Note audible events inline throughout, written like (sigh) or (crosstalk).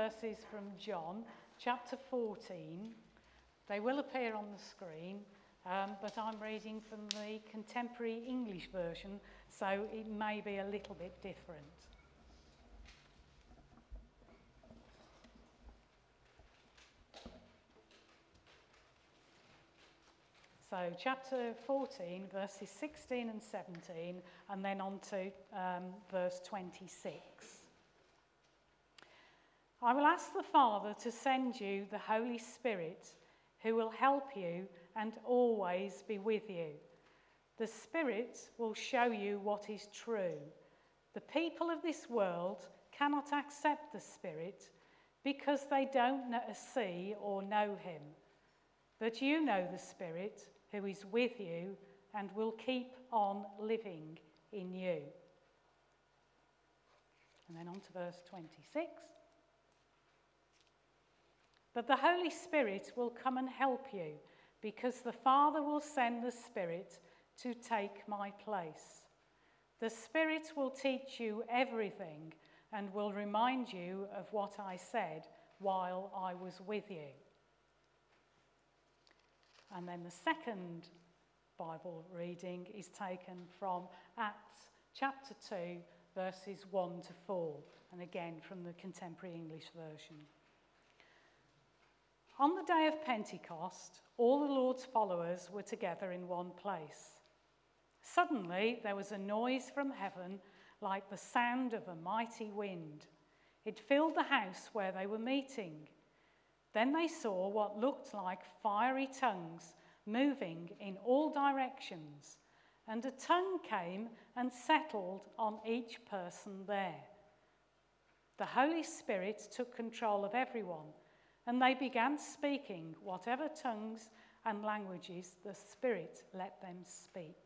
verses from John chapter 14. They will appear on the screen, um, but I'm reading from the contemporary English version, so it may be a little bit different. So, chapter 14, verses 16 and 17, and then on to um, verse 26. I will ask the Father to send you the Holy Spirit, who will help you and always be with you. The Spirit will show you what is true. The people of this world cannot accept the Spirit because they don't see or know him. But you know the Spirit who is with you and will keep on living in you. And then on to verse 26. But the Holy Spirit will come and help you because the Father will send the Spirit to take my place. The Spirit will teach you everything and will remind you of what I said while I was with you. And then the second Bible reading is taken from Acts chapter 2, verses 1 to 4, and again from the contemporary English version. On the day of Pentecost, all the Lord's followers were together in one place. Suddenly, there was a noise from heaven like the sound of a mighty wind. It filled the house where they were meeting. Then they saw what looked like fiery tongues moving in all directions, and a tongue came and settled on each person there. The Holy Spirit took control of everyone, and they began speaking whatever tongues and languages the Spirit let them speak.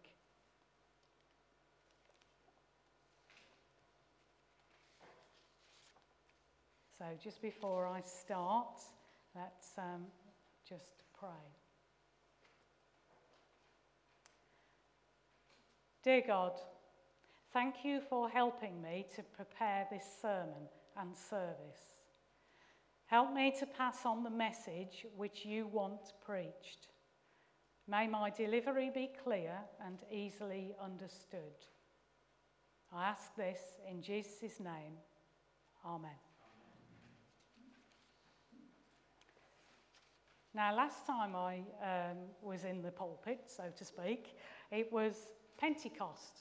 So, just before I start, Let's um, just pray. Dear God, thank you for helping me to prepare this sermon and service. Help me to pass on the message which you want preached. May my delivery be clear and easily understood. I ask this in Jesus' name. Amen. Now, last time I um, was in the pulpit, so to speak, it was Pentecost.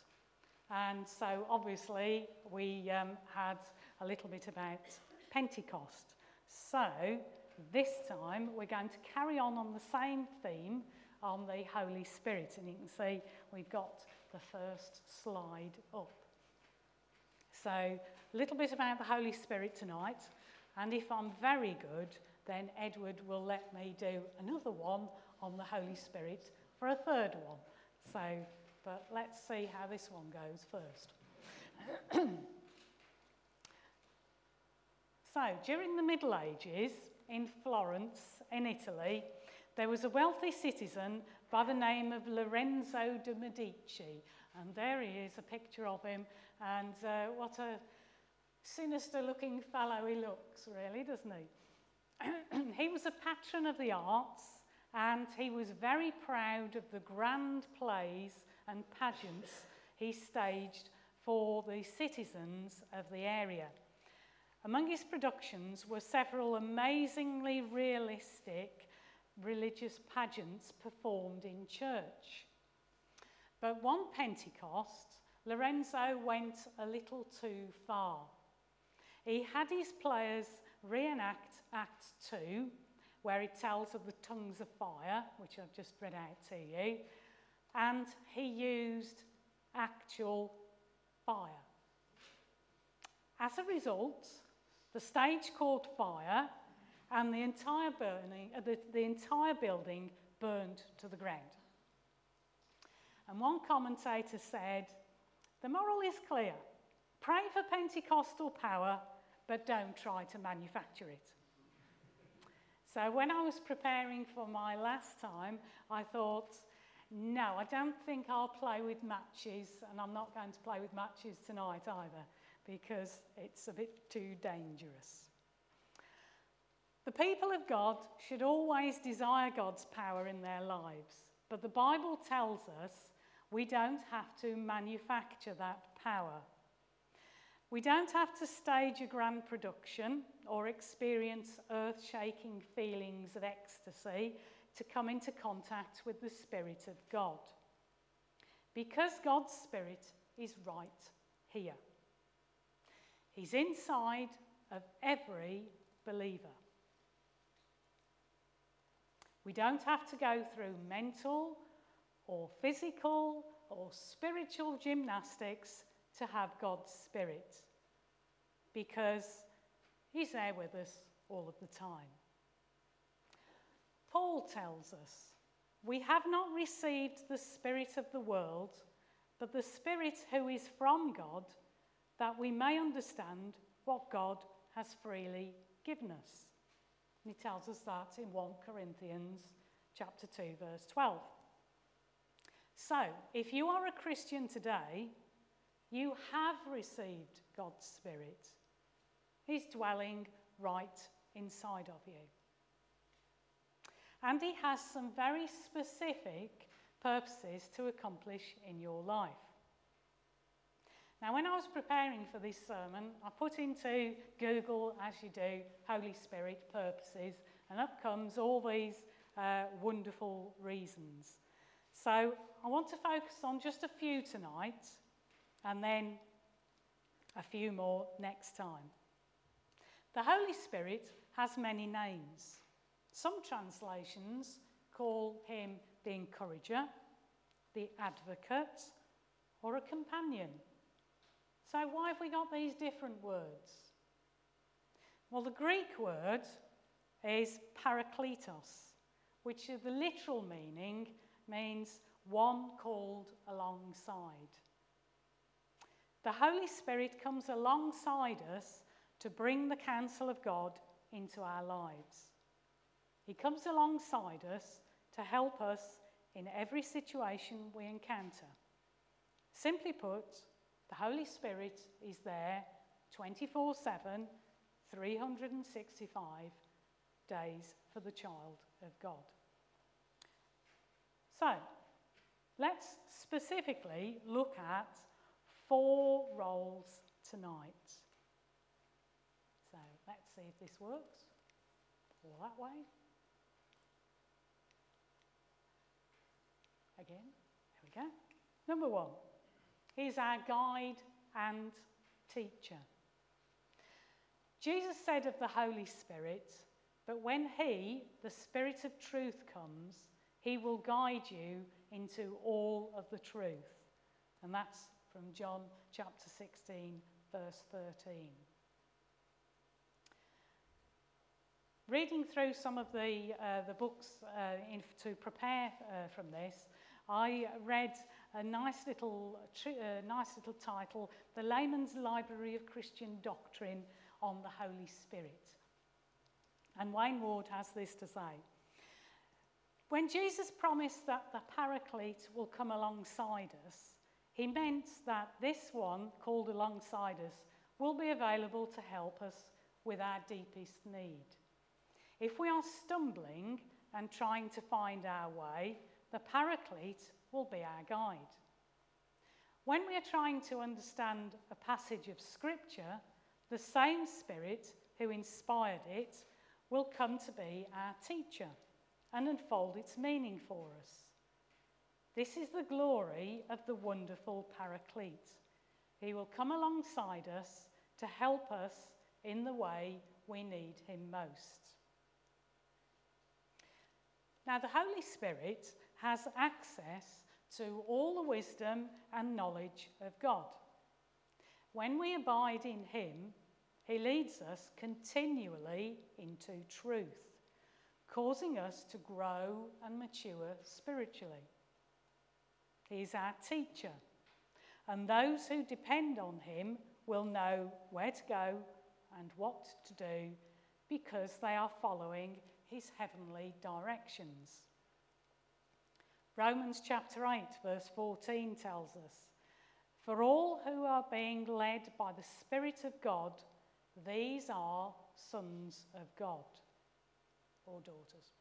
And so obviously we um, had a little bit about Pentecost. So this time we're going to carry on on the same theme on the Holy Spirit. And you can see we've got the first slide up. So a little bit about the Holy Spirit tonight. And if I'm very good, then Edward will let me do another one on the Holy Spirit for a third one. So, but let's see how this one goes first. (clears throat) so, during the Middle Ages in Florence, in Italy, there was a wealthy citizen by the name of Lorenzo de' Medici. And there he is, a picture of him. And uh, what a sinister looking fellow he looks, really, doesn't he? (clears throat) he was a patron of the arts and he was very proud of the grand plays and pageants he staged for the citizens of the area. Among his productions were several amazingly realistic religious pageants performed in church. But one Pentecost, Lorenzo went a little too far. He had his players reenact Act 2, where it tells of the tongues of fire, which I've just read out to you, and he used actual fire. As a result, the stage caught fire and the entire, burning, uh, the, the entire building burned to the ground. And one commentator said, The moral is clear pray for Pentecostal power, but don't try to manufacture it. So when I was preparing for my last time, I thought, no, I don't think I'll play with matches, and I'm not going to play with matches tonight either, because it's a bit too dangerous. The people of God should always desire God's power in their lives, but the Bible tells us we don't have to manufacture that power. We don't have to stage a grand production or experience earth shaking feelings of ecstasy to come into contact with the Spirit of God. Because God's Spirit is right here, He's inside of every believer. We don't have to go through mental or physical or spiritual gymnastics to have God's Spirit because He's there with us all of the time. Paul tells us we have not received the Spirit of the world, but the Spirit who is from God, that we may understand what God has freely given us. And he tells us that in 1 Corinthians chapter 2 verse 12. So, if you are a Christian today, you have received God's Spirit. He's dwelling right inside of you. And He has some very specific purposes to accomplish in your life. Now, when I was preparing for this sermon, I put into Google, as you do, Holy Spirit purposes, and up comes all these uh, wonderful reasons. So I want to focus on just a few tonight, and then a few more next time. The Holy Spirit has many names. Some translations call him the encourager, the advocate, or a companion. So, why have we got these different words? Well, the Greek word is parakletos, which the literal meaning means one called alongside. The Holy Spirit comes alongside us to bring the counsel of God into our lives. He comes alongside us to help us in every situation we encounter. Simply put, the Holy Spirit is there 24 7, 365 days for the child of God. So, let's specifically look at four roles tonight. So, let's see if this works. All that way. Again, there we go. Number one. He's our guide and teacher. Jesus said of the Holy Spirit, But when He, the Spirit of truth, comes, He will guide you into all of the truth. And that's from John chapter 16, verse 13. Reading through some of the, uh, the books uh, in, to prepare uh, from this, I read a nice little, nice little title, The Layman's Library of Christian Doctrine on the Holy Spirit. And Wayne Ward has this to say. When Jesus promised that the Paraclete will come alongside us, he meant that this one, called alongside us, will be available to help us with our deepest need. If we are stumbling and trying to find our way, the Paraclete will be our guide. When we are trying to understand a passage of Scripture, the same Spirit who inspired it will come to be our teacher and unfold its meaning for us. This is the glory of the wonderful Paraclete. He will come alongside us to help us in the way we need him most. Now, the Holy Spirit has access to all the wisdom and knowledge of God. When we abide in Him, He leads us continually into truth, causing us to grow and mature spiritually. He is our teacher, and those who depend on Him will know where to go and what to do because they are following His heavenly directions. Romans chapter 8, verse 14 tells us For all who are being led by the Spirit of God, these are sons of God. or daughters.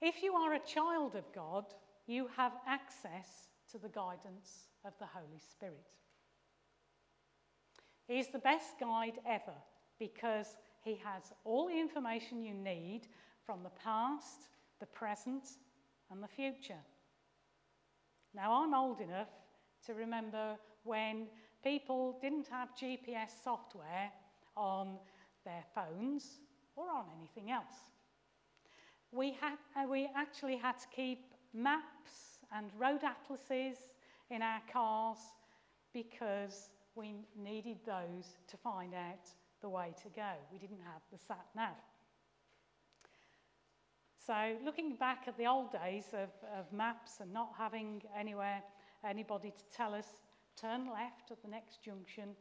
If you are a child of God, you have access to the guidance of the Holy Spirit. He is the best guide ever because he has all the information you need from the past, the present, and the future. Now, I'm old enough to remember when people didn't have GPS software on their phones or on anything else. We, had, uh, we actually had to keep maps and road atlases in our cars because we needed those to find out the way to go. We didn't have the sat nav. So, looking back at the old days of, of maps and not having anywhere, anybody to tell us, turn left at the next junction,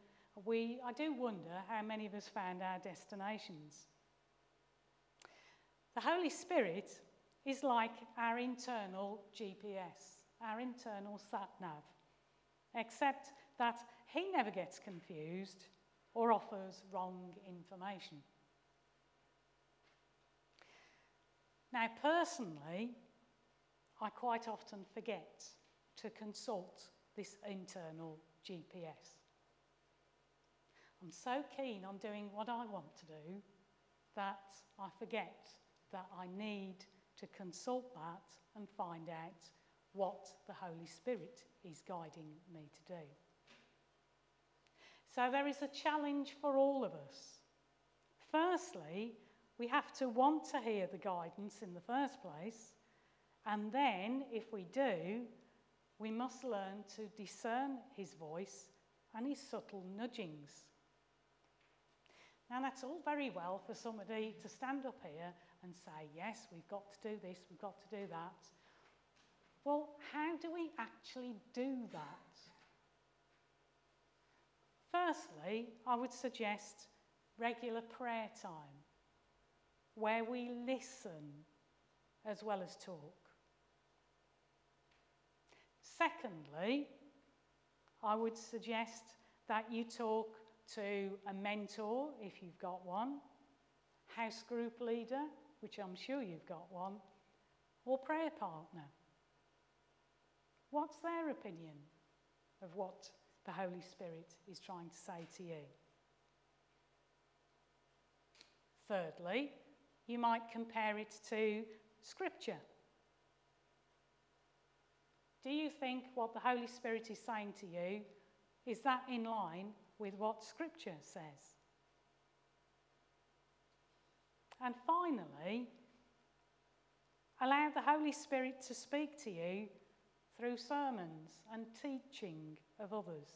we, I do wonder how many of us found our destinations. The Holy Spirit is like our internal GPS, our internal sat nav, except that he never gets confused or offers wrong information. Now, personally, I quite often forget to consult this internal GPS. I'm so keen on doing what I want to do that I forget that I need to consult that and find out what the Holy Spirit is guiding me to do. So there is a challenge for all of us. Firstly, we have to want to hear the guidance in the first place, and then, if we do, we must learn to discern his voice and his subtle nudgings. Now, that's all very well for somebody to stand up here and say, Yes, we've got to do this, we've got to do that. Well, how do we actually do that? Firstly, I would suggest regular prayer time where we listen as well as talk. Secondly, I would suggest that you talk to a mentor if you've got one, house group leader, which I'm sure you've got one, or prayer partner. What's their opinion of what the Holy Spirit is trying to say to you? Thirdly, you might compare it to Scripture. Do you think what the Holy Spirit is saying to you is that in line with what Scripture says? And finally, allow the Holy Spirit to speak to you through sermons and teaching of others.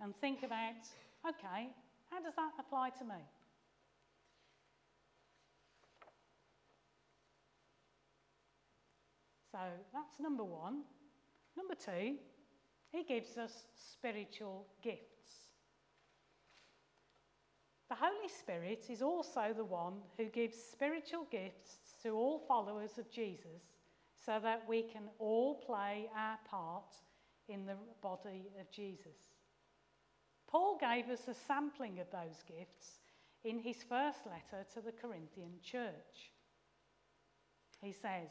And think about okay, how does that apply to me? So that's number one. Number two, he gives us spiritual gifts. The Holy Spirit is also the one who gives spiritual gifts to all followers of Jesus so that we can all play our part in the body of Jesus. Paul gave us a sampling of those gifts in his first letter to the Corinthian church. He says,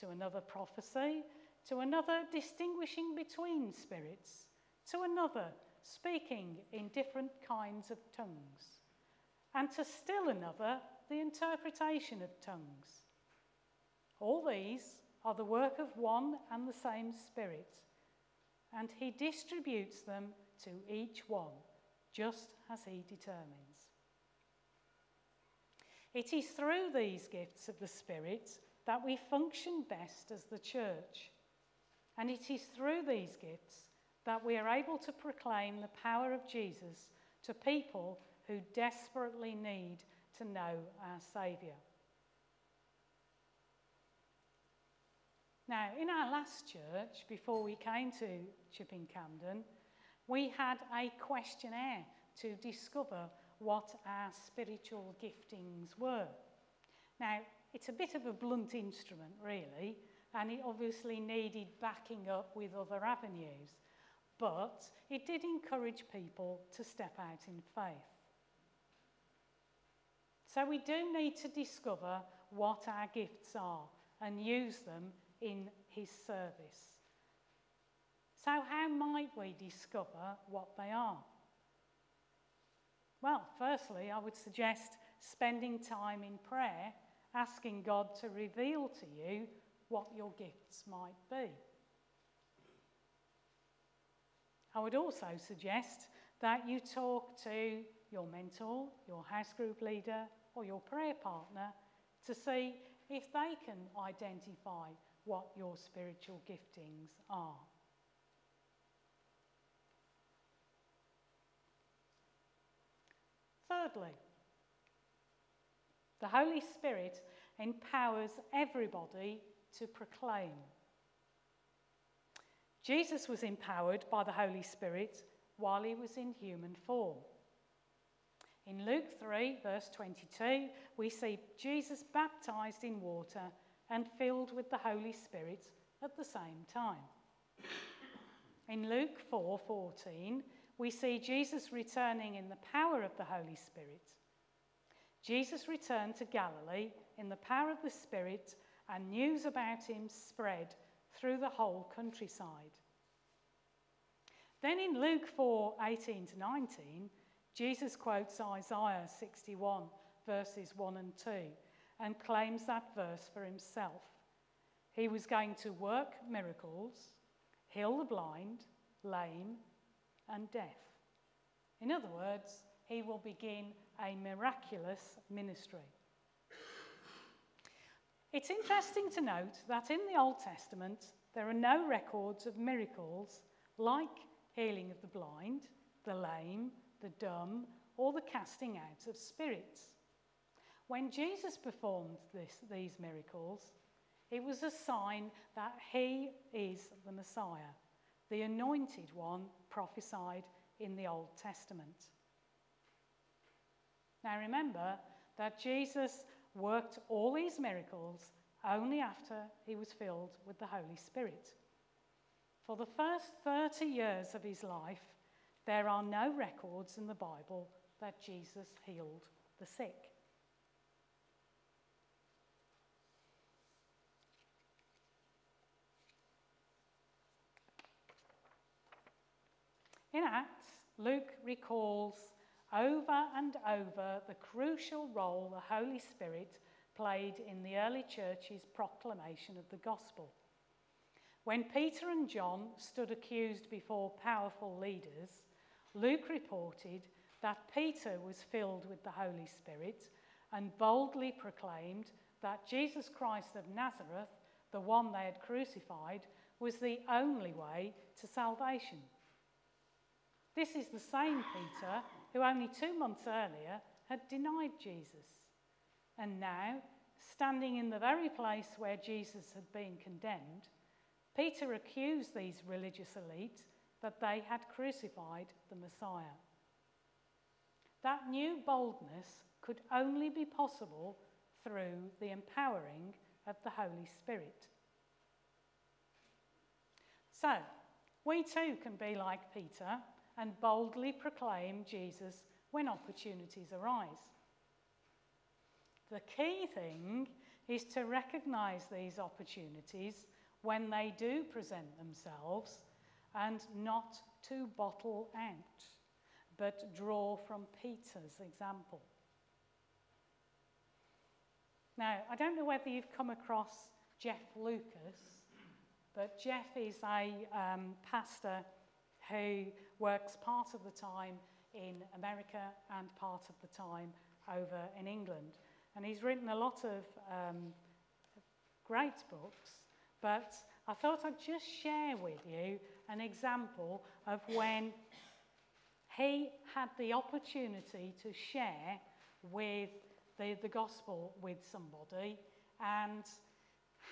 To another, prophecy to another distinguishing between spirits, to another speaking in different kinds of tongues, and to still another the interpretation of tongues. All these are the work of one and the same Spirit, and He distributes them to each one, just as He determines. It is through these gifts of the Spirit that we function best as the church and it is through these gifts that we are able to proclaim the power of Jesus to people who desperately need to know our Saviour. Now, in our last church, before we came to Chipping Campden, we had a questionnaire to discover what our spiritual giftings were. Now, it's a bit of a blunt instrument, really, and it obviously needed backing up with other avenues, but it did encourage people to step out in faith. So we do need to discover what our gifts are and use them in His service. So, how might we discover what they are? Well, firstly, I would suggest spending time in prayer, asking God to reveal to you what your gifts might be. I would also suggest that you talk to your mentor, your house group leader, or your prayer partner to see if they can identify what your spiritual giftings are. Thirdly, the Holy Spirit empowers everybody to proclaim. Jesus was empowered by the Holy Spirit while he was in human form. In Luke 3, verse 22, we see Jesus baptized in water and filled with the Holy Spirit at the same time. In Luke 4:14, we see Jesus returning in the power of the Holy Spirit. Jesus returned to Galilee in the power of the Spirit, and news about him spread through the whole countryside. Then in Luke 4:18 to 19, Jesus quotes Isaiah 61, verses 1 and 2, and claims that verse for himself. He was going to work miracles, heal the blind, lame, and deaf. In other words, he will begin a miraculous ministry. It's interesting to note that in the Old Testament, there are no records of miracles like healing of the blind, the lame, the dumb, or the casting out of spirits. When Jesus performed this, these miracles, it was a sign that he is the Messiah, the anointed one prophesied in the Old Testament. Now remember that Jesus worked all these miracles only after he was filled with the Holy Spirit. For the first 30 years of his life, there are no records in the Bible that Jesus healed the sick. In Acts, Luke recalls over and over the crucial role the Holy Spirit played in the early church's proclamation of the gospel. When Peter and John stood accused before powerful leaders, Luke reported that Peter was filled with the Holy Spirit and boldly proclaimed that Jesus Christ of Nazareth, the one they had crucified, was the only way to salvation. This is the same Peter who only two months earlier had denied Jesus. And now, standing in the very place where Jesus had been condemned, Peter accused these religious elite that they had crucified the Messiah. That new boldness could only be possible through the empowering of the Holy Spirit. So, we too can be like Peter and boldly proclaim Jesus when opportunities arise. The key thing is to recognize these opportunities when they do present themselves and not to bottle out, but draw from Peter's example. Now, I don't know whether you've come across Jeff Lucas, but Jeff is a um, pastor who works part of the time in America and part of the time over in England. And he's written a lot of um, great books, but I thought I'd just share with you an example of when he had the opportunity to share with the, the gospel with somebody and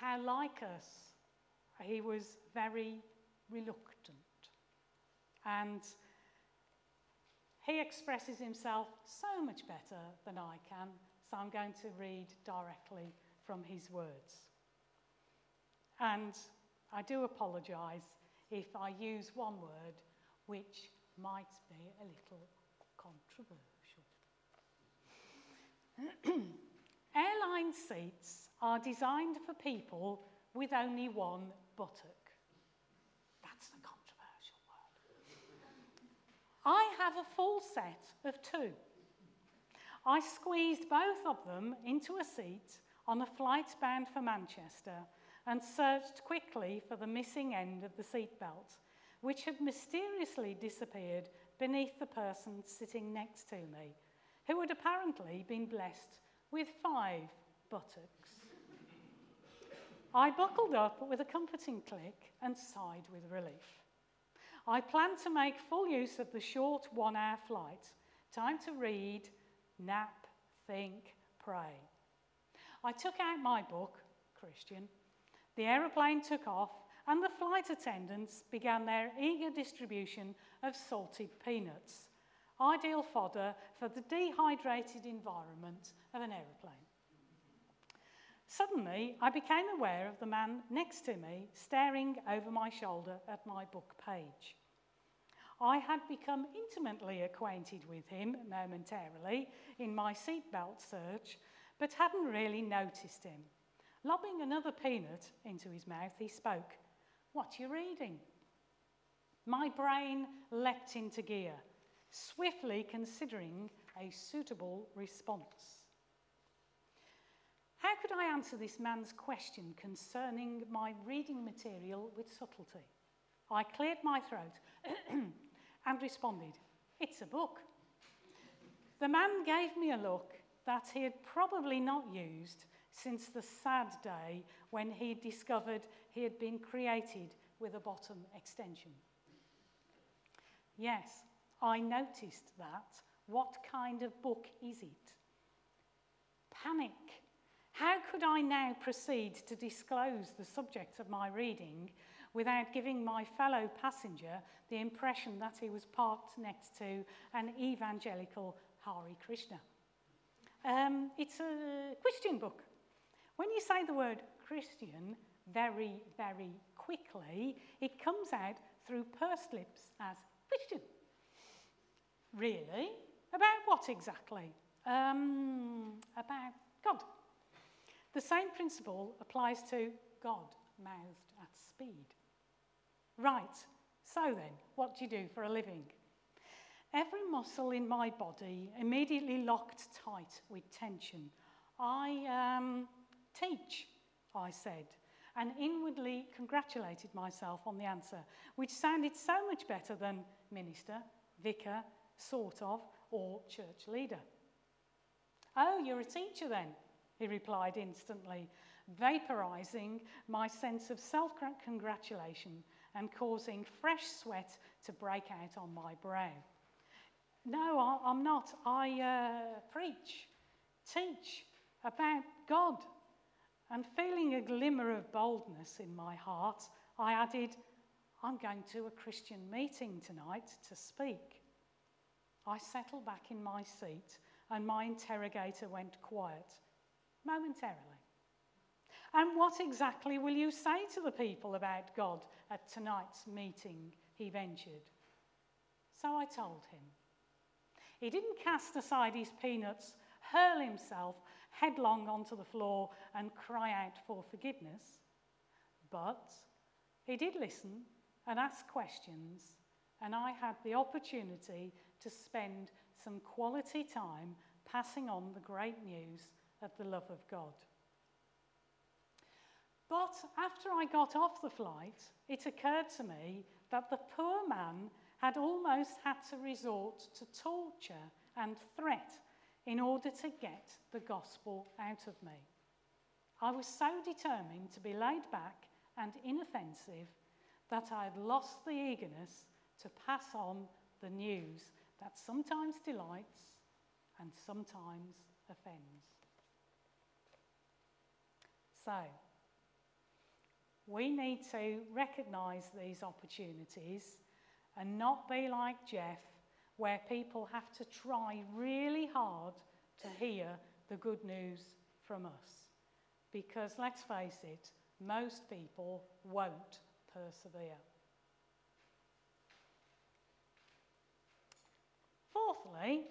how like us he was very reluctant. And he expresses himself so much better than I can, so I'm going to read directly from his words. And I do apologise if I use one word which might be a little controversial. (clears throat) Airline seats are designed for people with only one buttock. That's the controversial word. I have a full set of two. I squeezed both of them into a seat on a flight bound for Manchester and searched quickly for the missing end of the seatbelt, which had mysteriously disappeared beneath the person sitting next to me, who had apparently been blessed with five buttocks. I buckled up with a comforting click and sighed with relief. I plan to make full use of the short one hour flight, time to read, nap, think, pray. I took out my book, Christian. The aeroplane took off, and the flight attendants began their eager distribution of salted peanuts, ideal fodder for the dehydrated environment of an aeroplane. Suddenly, I became aware of the man next to me staring over my shoulder at my book page. I had become intimately acquainted with him momentarily in my seatbelt search, but hadn't really noticed him. Lobbing another peanut into his mouth, he spoke. What are you reading? My brain leapt into gear, swiftly considering a suitable response. How could I answer this man's question concerning my reading material with subtlety? I cleared my throat (clears throat) and responded, It's a book. The man gave me a look that he had probably not used since the sad day when he discovered he had been created with a bottom extension. Yes, I noticed that. What kind of book is it? Panic how could I now proceed to disclose the subject of my reading without giving my fellow passenger the impression that he was parked next to an evangelical Hare Krishna? Um, it's a Christian book. When you say the word Christian very, very quickly, it comes out through pursed lips as Christian. Really? About what exactly? Um, about God. The same principle applies to God mouthed at speed. Right, so then, what do you do for a living? Every muscle in my body immediately locked tight with tension. I um, teach, I said, and inwardly congratulated myself on the answer, which sounded so much better than minister, vicar, sort of, or church leader. Oh, you're a teacher then? He replied instantly, vaporizing my sense of self congratulation and causing fresh sweat to break out on my brow. No, I'm not. I uh, preach, teach about God. And feeling a glimmer of boldness in my heart, I added, I'm going to a Christian meeting tonight to speak. I settled back in my seat and my interrogator went quiet momentarily. And what exactly will you say to the people about God at tonight's meeting? He ventured. So I told him. He didn't cast aside his peanuts, hurl himself headlong onto the floor, and cry out for forgiveness. But he did listen and ask questions, and I had the opportunity to spend some quality time passing on the great news of the love of God. But after I got off the flight, it occurred to me that the poor man had almost had to resort to torture and threat in order to get the gospel out of me. I was so determined to be laid back and inoffensive that I had lost the eagerness to pass on the news that sometimes delights and sometimes offends. So, we need to recognise these opportunities and not be like Jeff, where people have to try really hard to hear the good news from us. Because let's face it, most people won't persevere. Fourthly,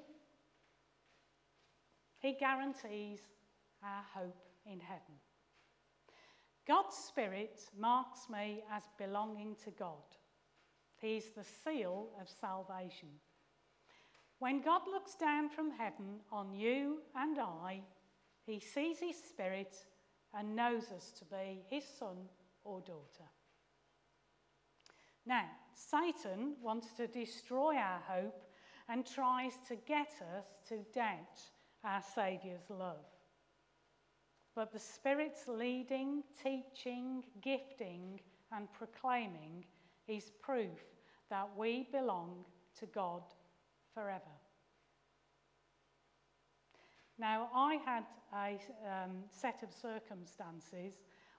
he guarantees our hope in heaven. God's Spirit marks me as belonging to God. He's the seal of salvation. When God looks down from heaven on you and I, he sees his Spirit and knows us to be his son or daughter. Now, Satan wants to destroy our hope and tries to get us to doubt our Saviour's love. But the Spirit's leading, teaching, gifting, and proclaiming is proof that we belong to God forever. Now, I had a um, set of circumstances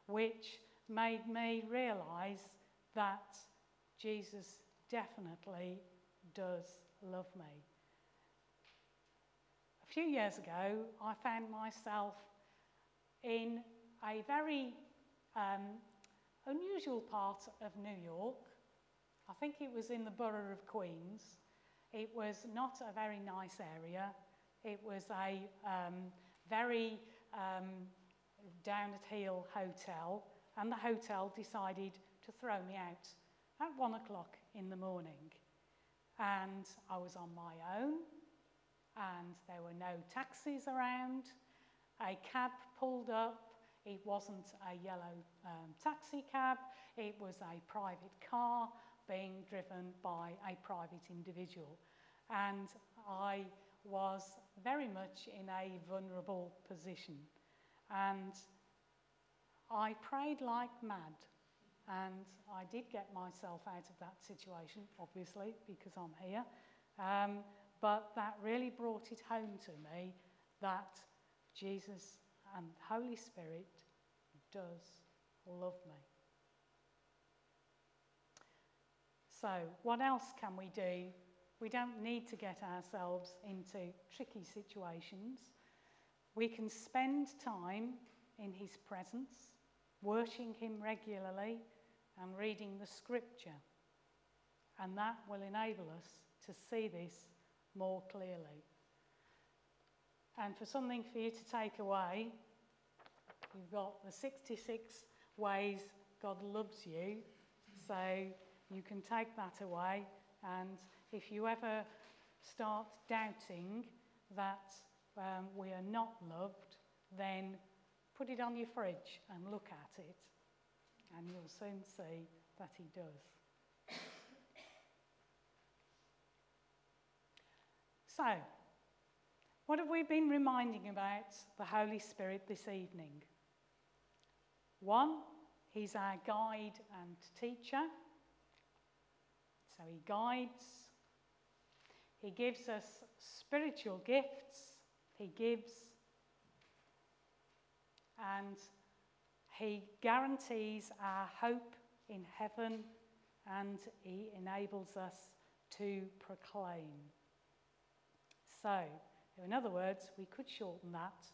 which made me realise that Jesus definitely does love me. A few years ago, I found myself in a very um, unusual part of New York. I think it was in the borough of Queens. It was not a very nice area. It was a um, very um, down at heel hotel, and the hotel decided to throw me out at one o'clock in the morning. And I was on my own, and there were no taxis around. A cab pulled up. It wasn't a yellow um, taxi cab, it was a private car being driven by a private individual. And I was very much in a vulnerable position. And I prayed like mad. And I did get myself out of that situation, obviously, because I'm here. Um, but that really brought it home to me that Jesus and Holy Spirit does love me. So, what else can we do? We don't need to get ourselves into tricky situations. We can spend time in His presence, worshiping Him regularly, and reading the Scripture. And that will enable us to see this more clearly. And for something for you to take away, you've got the 66 ways God loves you. So you can take that away. And if you ever start doubting that um, we are not loved, then put it on your fridge and look at it, and you'll soon see that He does. so, what have we been reminding about the Holy Spirit this evening? One, He's our guide and teacher. So He guides, He gives us spiritual gifts, He gives, and He guarantees our hope in heaven and He enables us to proclaim. So, in other words, we could shorten that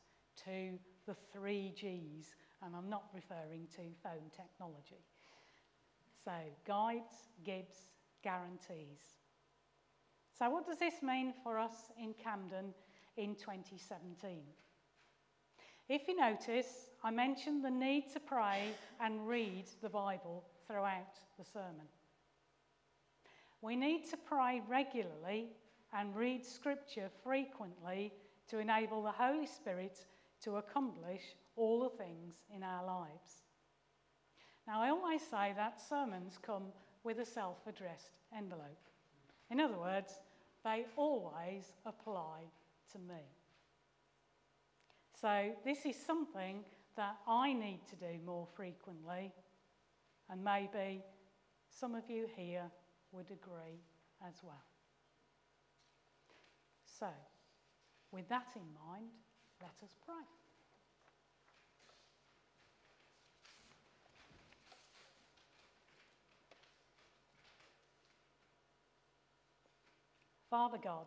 to the three G's, and I'm not referring to phone technology. So, guides, gives, guarantees. So, what does this mean for us in Campden in 2017? If you notice, I mentioned the need to pray and read the Bible throughout the sermon. We need to pray regularly and read Scripture frequently to enable the Holy Spirit to accomplish all the things in our lives. Now, I always say that sermons come with a self addressed envelope. In other words, they always apply to me. So, this is something that I need to do more frequently, and maybe some of you here would agree as well. So, with that in mind, let us pray. Father God,